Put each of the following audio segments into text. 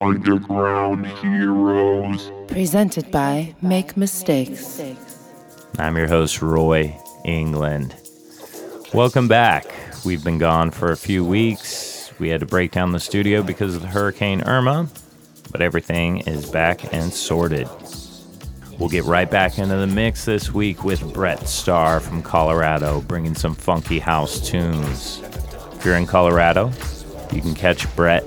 Underground Heroes. Presented by Make Mistakes. I'm your host, Roy England. Welcome back. We've been gone for a few weeks. We had to break down the studio because of Hurricane Irma, but everything is back and sorted. We'll get right back into the mix this week with Brett Starr from Colorado, bringing some funky house tunes. If you're in Colorado, you can catch Brett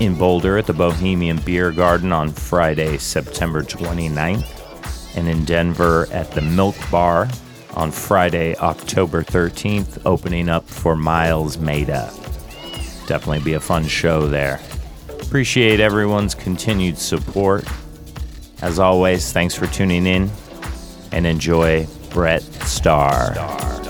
in Boulder at the Bohemian Beer Garden on Friday, September 29th, and in Denver at the Milk Bar on Friday, October 13th, opening up for Miles Maida. Definitely be a fun show there. Appreciate everyone's continued support. As always, thanks for tuning in and enjoy Brett Starr. Thank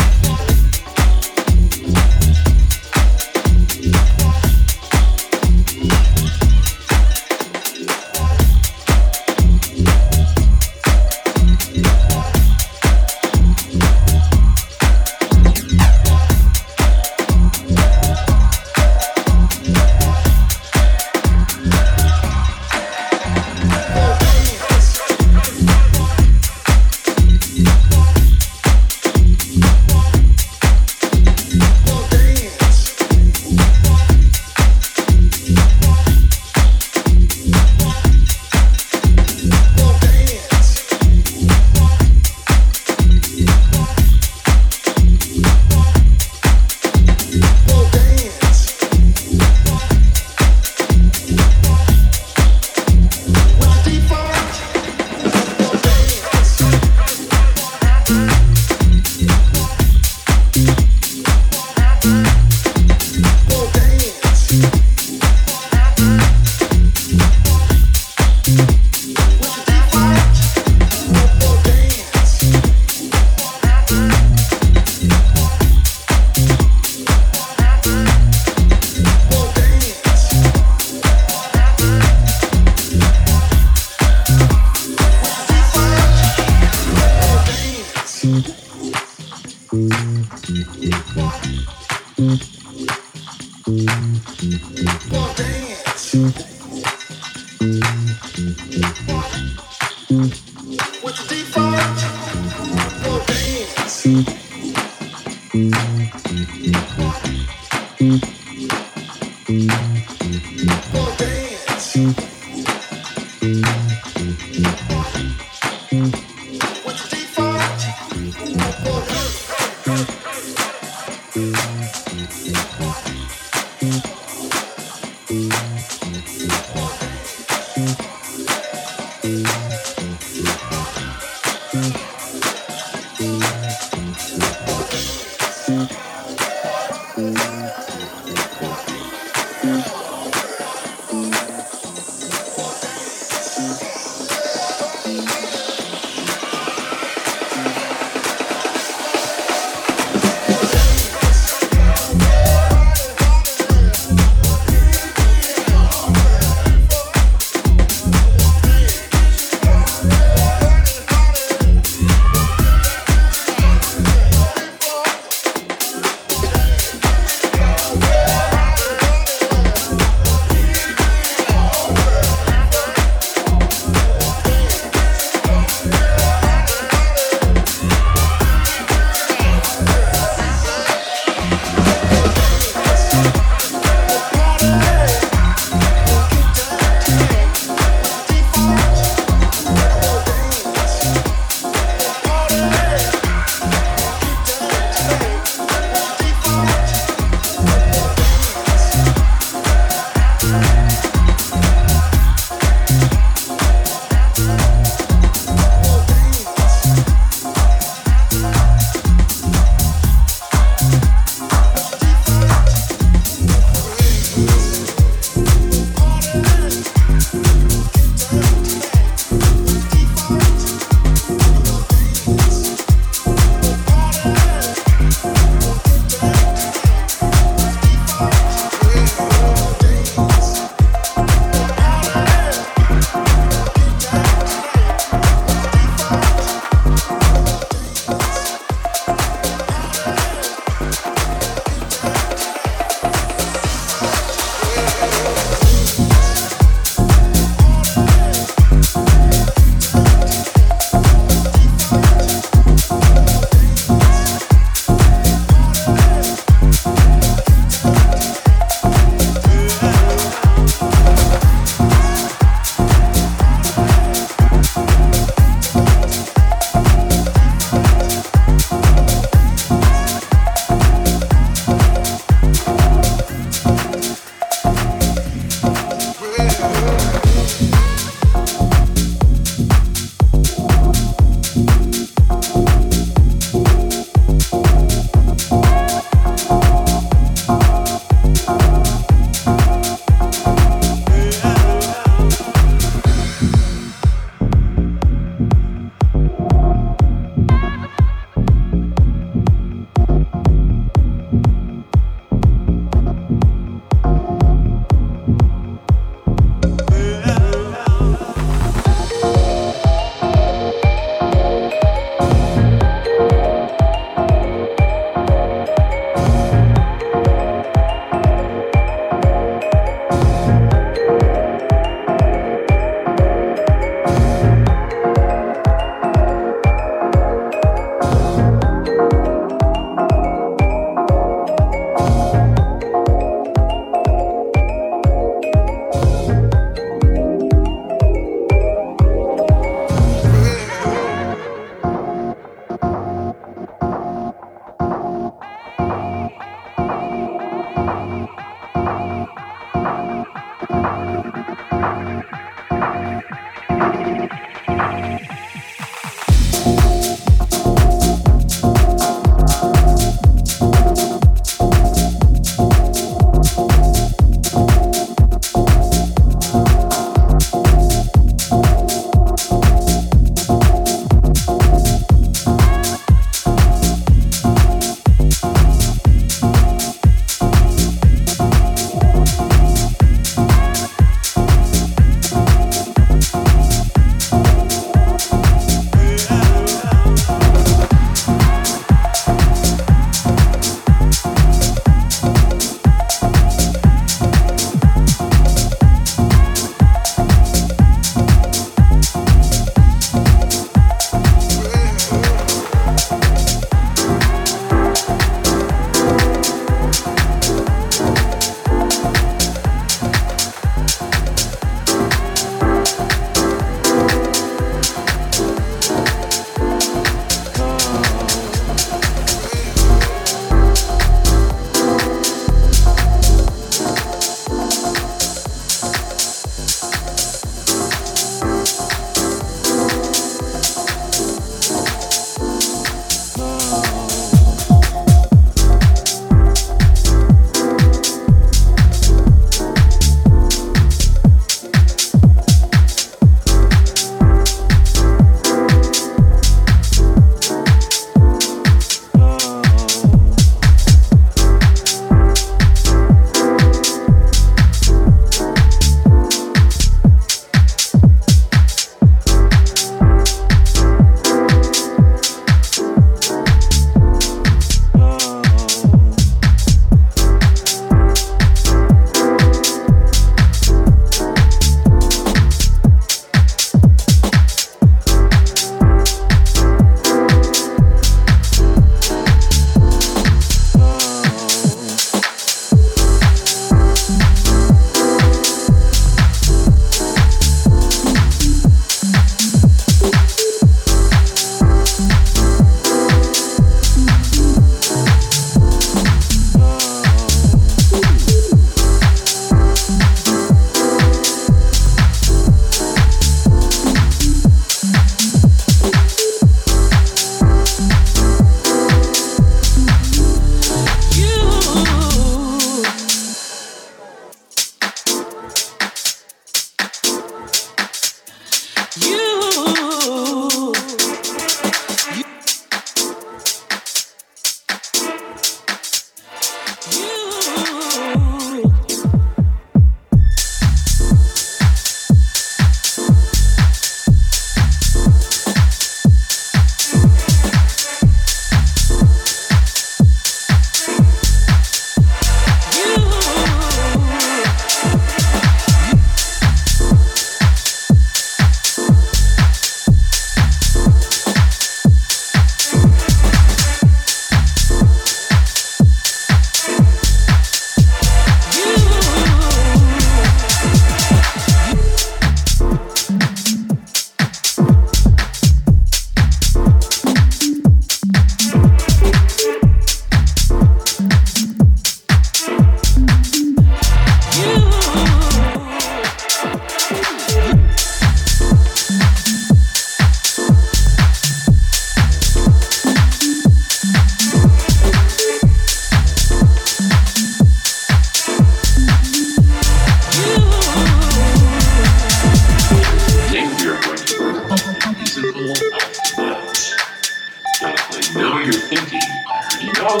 told.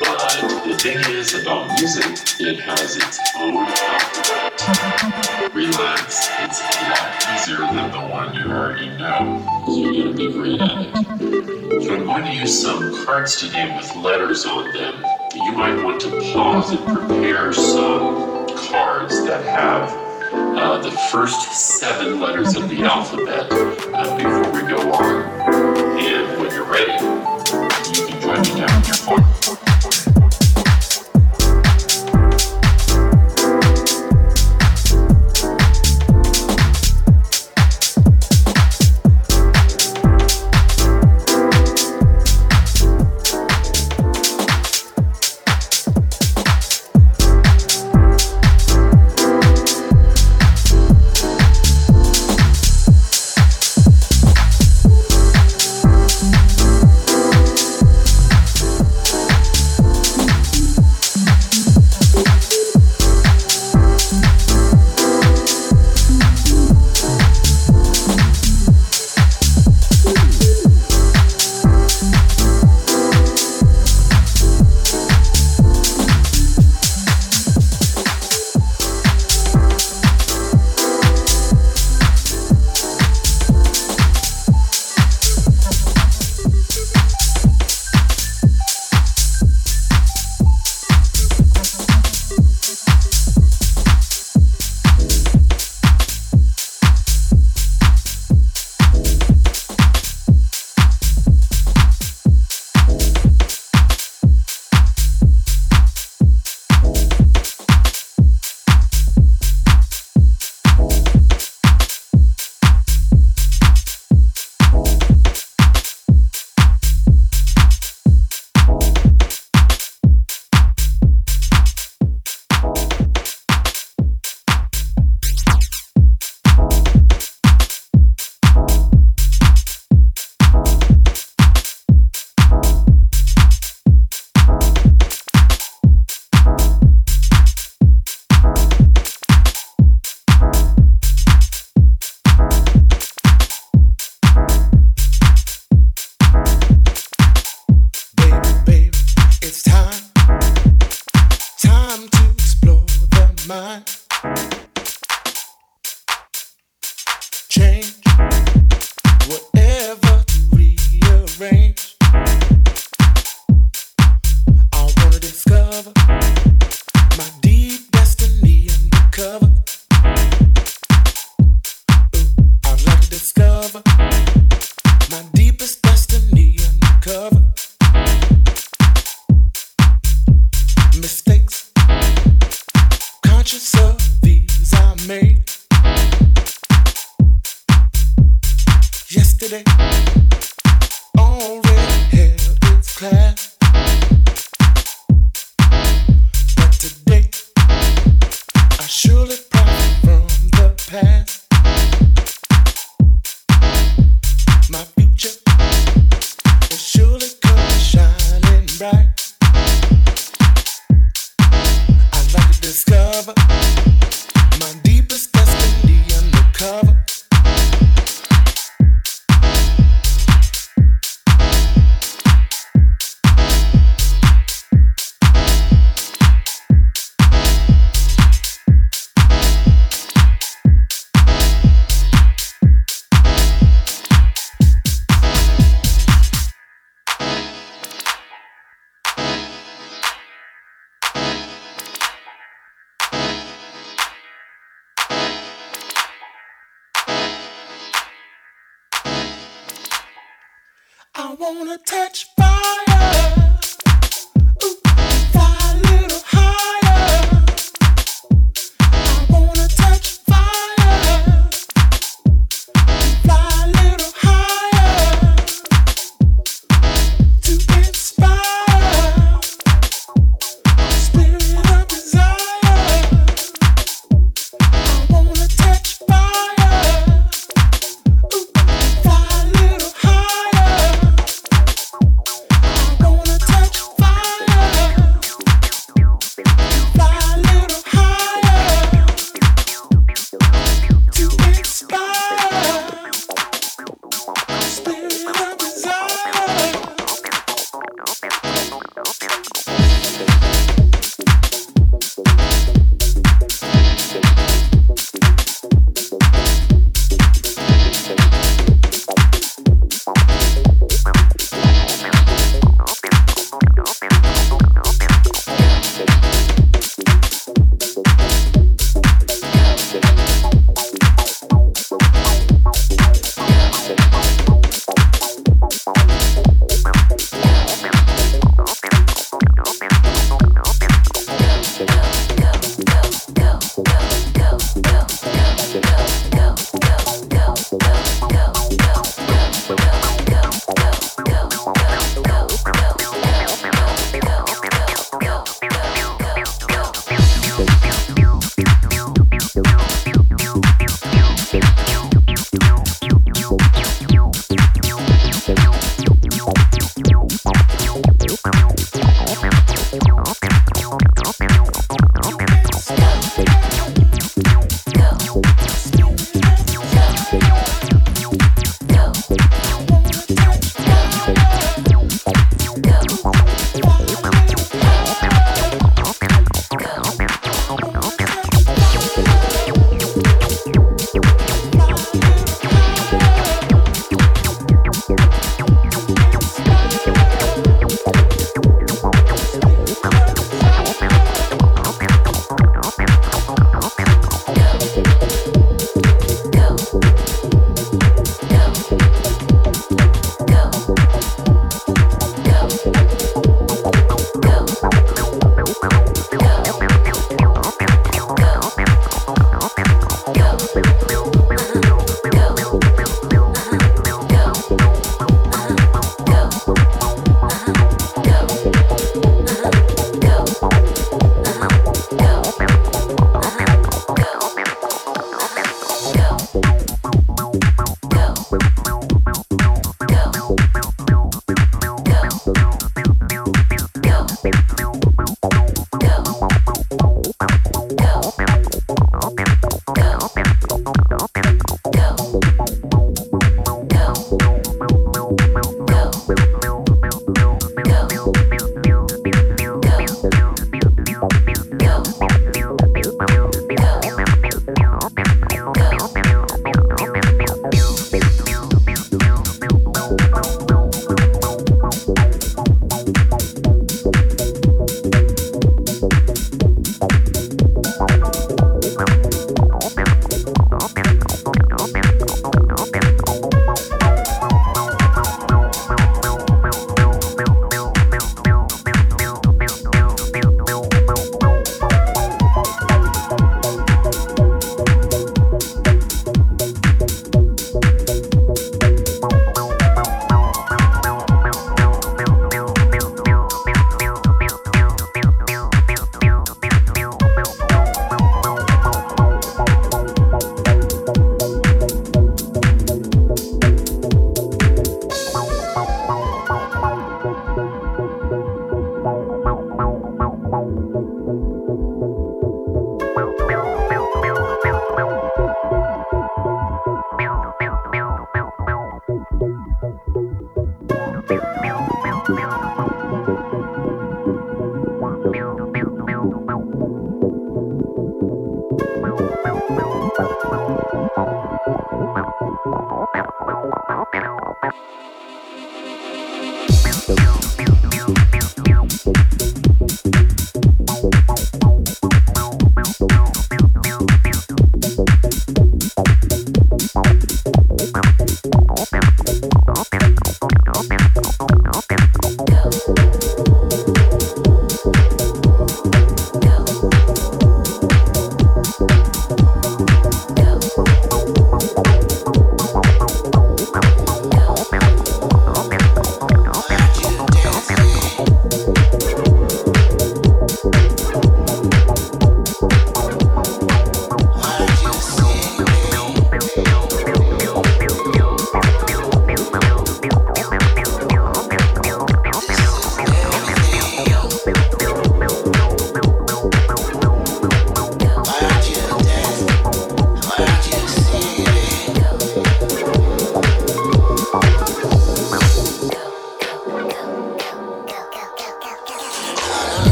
But the thing is about music, it has its own alphabet. Relax, it's a lot easier than the one you already know, so you're gonna be great it. So I'm going to use some cards today with letters on them. You might want to pause and prepare some cards that have uh, the first seven letters of the alphabet uh, before we go on. And when you're ready, you can join me down your.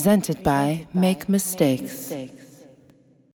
Presented by Make Mistakes.